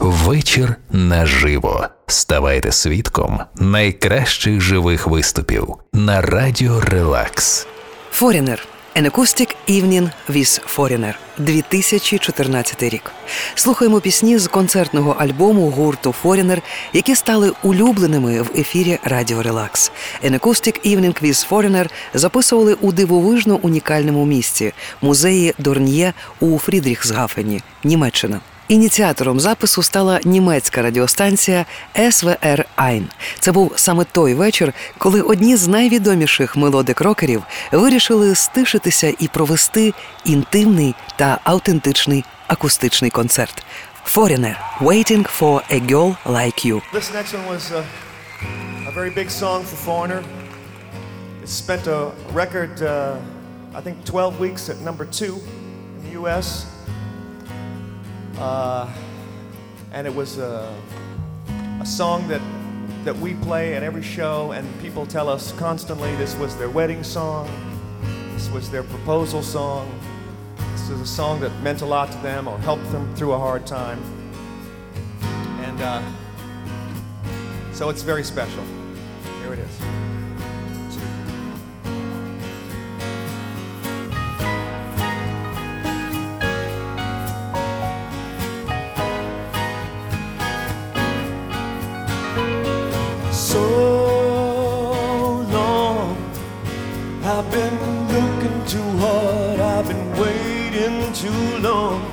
Вечір наживо. Ставайте свідком найкращих живих виступів на радіо Релакс. Форінер. An Acoustic Evening with Foreigner 2014 рік. Слухаємо пісні з концертного альбому гурту Foreigner, які стали улюбленими в ефірі Радіо Релакс. An Acoustic Evening with Foreigner записували у дивовижно унікальному місці музеї Дорньє у Фрідріхсгафені, Німеччина. Ініціатором запису стала німецька радіостанція СВР Айн. Це був саме той вечір, коли одні з найвідоміших мелодик рокерів вирішили стишитися і провести інтимний та автентичний акустичний концерт. Foreigner – Waiting for a Girl Like You. This next one was a, a very big song for Foreigner. It spent a record, uh, I think, 12 weeks at number two in the U.S. Uh, and it was a, a song that, that we play at every show, and people tell us constantly this was their wedding song, this was their proposal song, this is a song that meant a lot to them or helped them through a hard time. And uh, so it's very special. Here it is. I've been looking too hard, I've been waiting too long.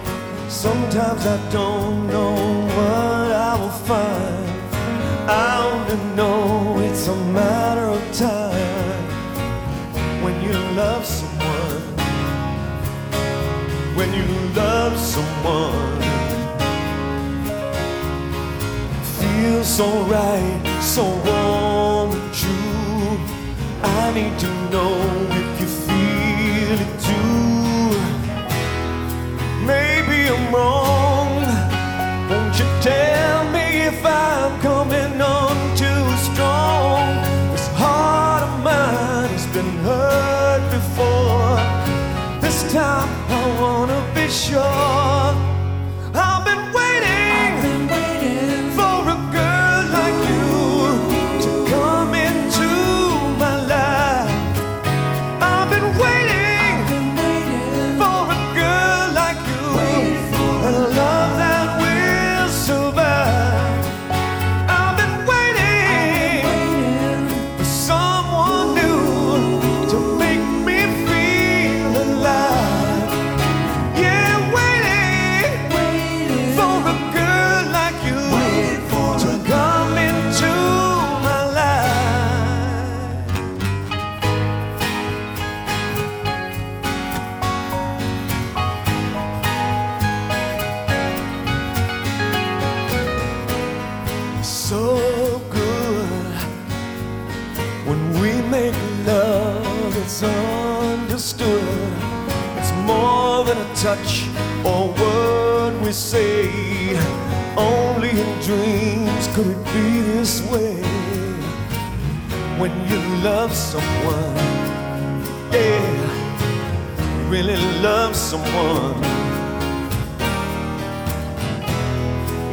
Sometimes I don't know what I will find. I only know it's a matter of time when you love someone. When you love someone feels so right, so warm and true. I need to know if you feel it too. Maybe I'm wrong. Won't you tell me if I'm coming on too strong? This heart of mine has been hurt before. This time I wanna be sure. When you love someone, yeah, really love someone.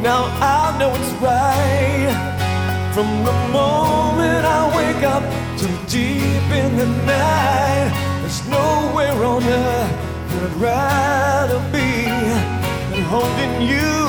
Now I know it's right from the moment I wake up to deep in the night. There's nowhere on earth that I'd rather be than holding you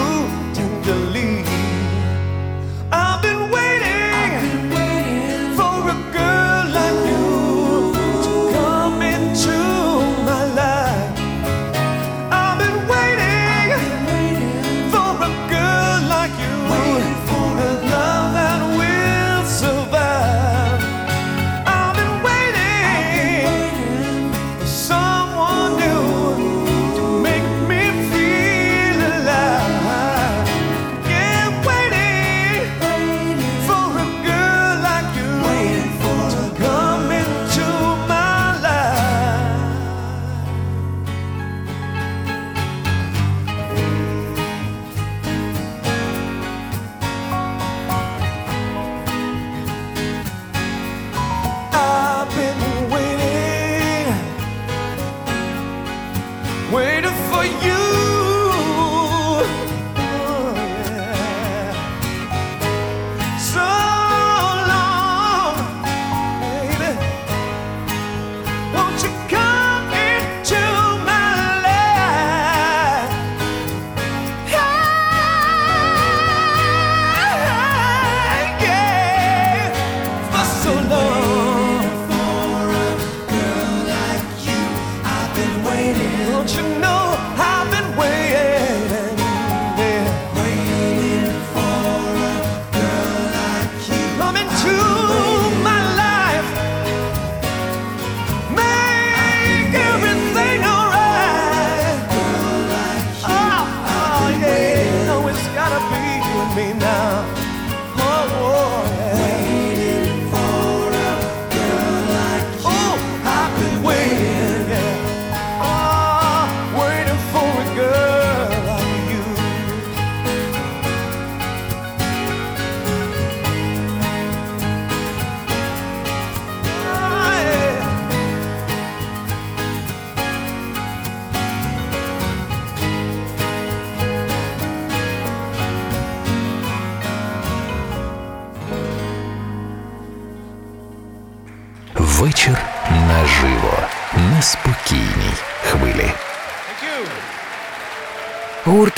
Spookini.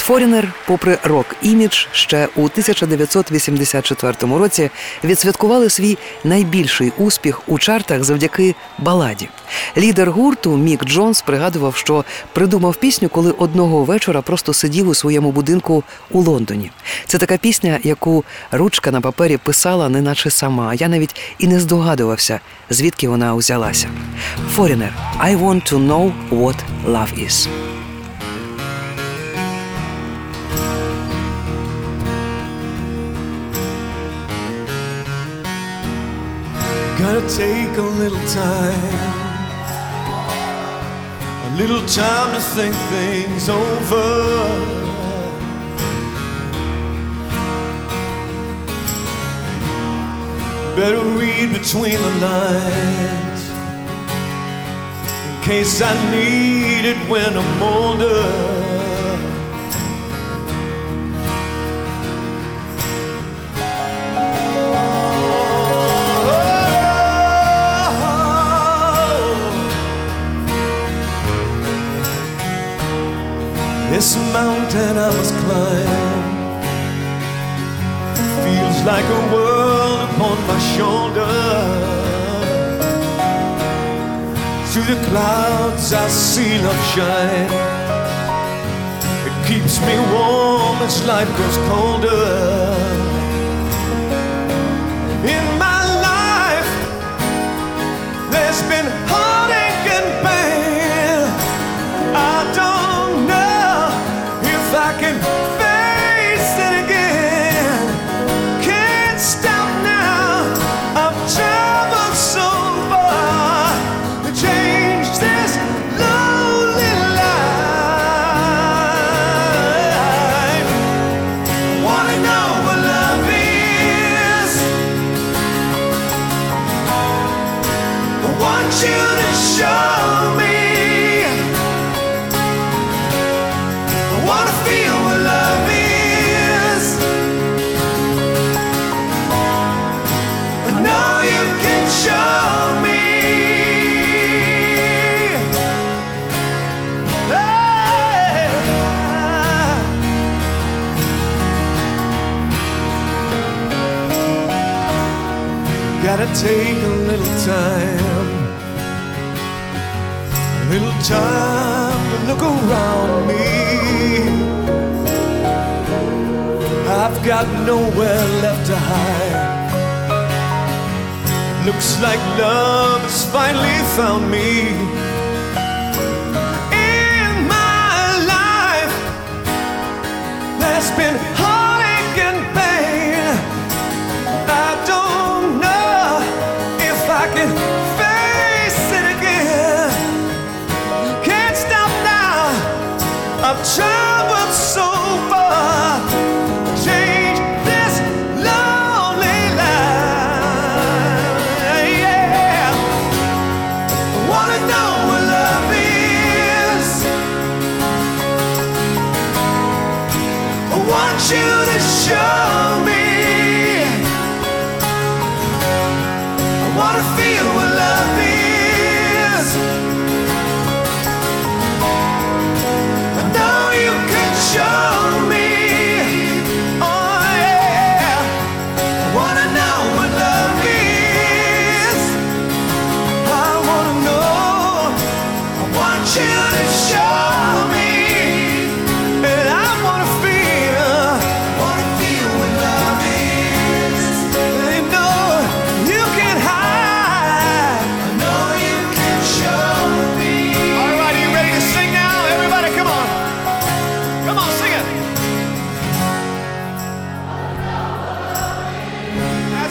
Форінер, попри рок-імідж, ще у 1984 році відсвяткували свій найбільший успіх у чартах завдяки баладі. Лідер гурту Мік Джонс пригадував, що придумав пісню, коли одного вечора просто сидів у своєму будинку у Лондоні. Це така пісня, яку ручка на папері писала, неначе сама. Я навіть і не здогадувався, звідки вона узялася. Форінер I want to know what love is. Gotta take a little time, a little time to think things over. Better read between the lines in case I need it when I'm older. This mountain I must climb feels like a world upon my shoulder. Through the clouds I see love shine. It keeps me warm as life grows colder. In my life, there's been time to look around me. I've got nowhere left to hide. Looks like love has finally found me. In my life, there's been I've traveled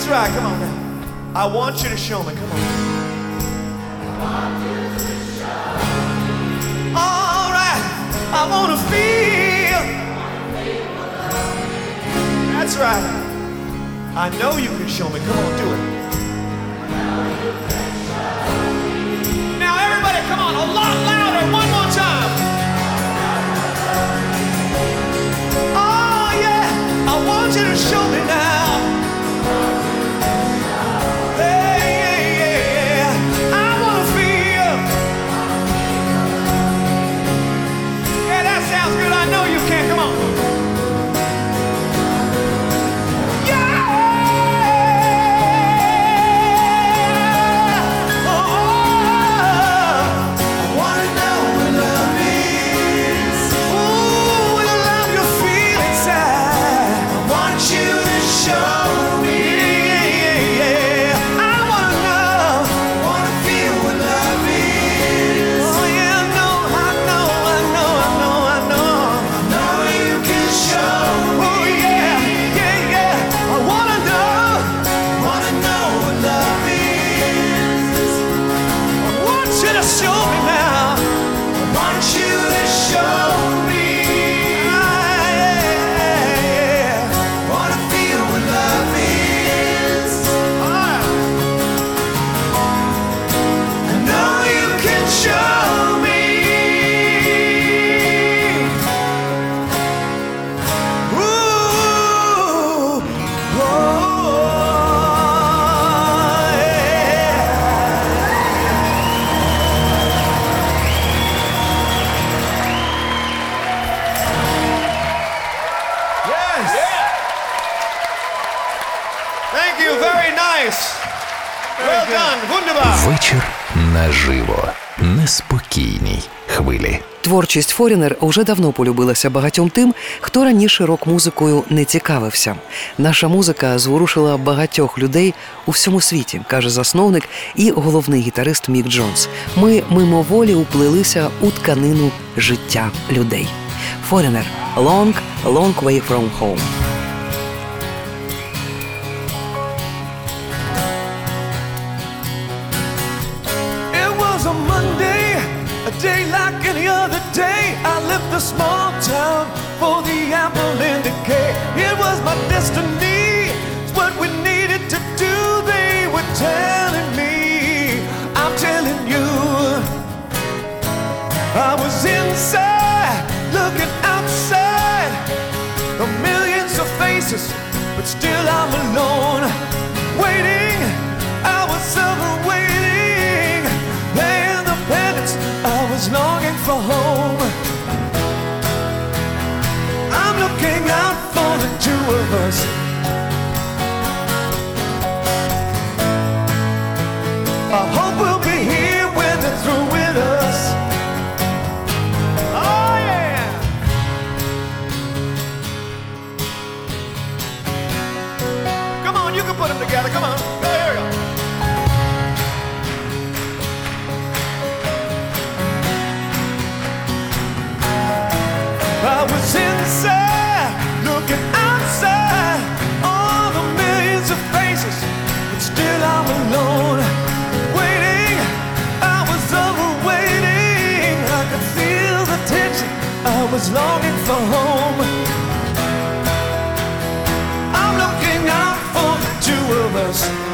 Right. Come on now. I want you to show me. Come on. All right. I want to feel. That's right. I know you can show me. Come on, do it. Now, everybody, come on, a lot louder. One more time. Oh, yeah. I want you to show me very nice. Well done, wunderbar. Вечір наживо. Неспокійній хвилі. Творчість Форінер уже давно полюбилася багатьом тим, хто раніше рок-музикою не цікавився. Наша музика зворушила багатьох людей у всьому світі, каже засновник і головний гітарист Мік Джонс. Ми мимоволі уплилися у тканину життя людей. Форінер Long, Long Way From Home. Day. I left the small town for the apple in decay. It was my destiny, it's what we needed to do. They were telling me, I'm telling you. I was inside, looking outside, the millions of faces, but still I'm alone, waiting. I was waiting, paying the penance. I was longing two of us. I hope we'll be here when they're through with us. Oh yeah. Come on, you can put them together. Come on. Go, was longing for home. I'm looking out for the two of us.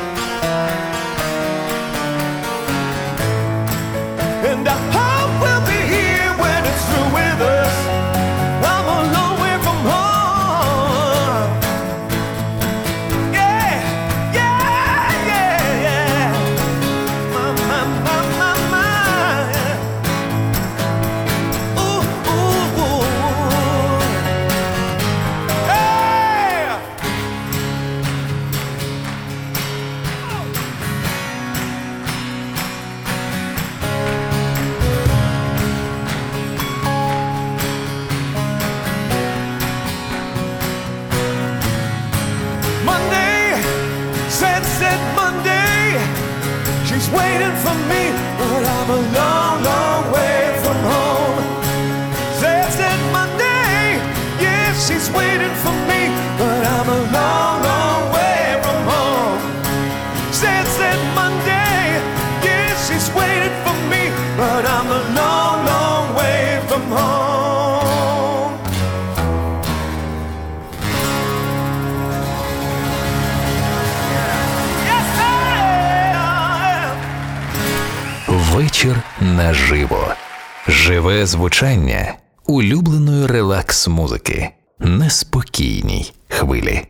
Наживо. Живе звучання улюбленої релакс музики. Неспокійній хвилі.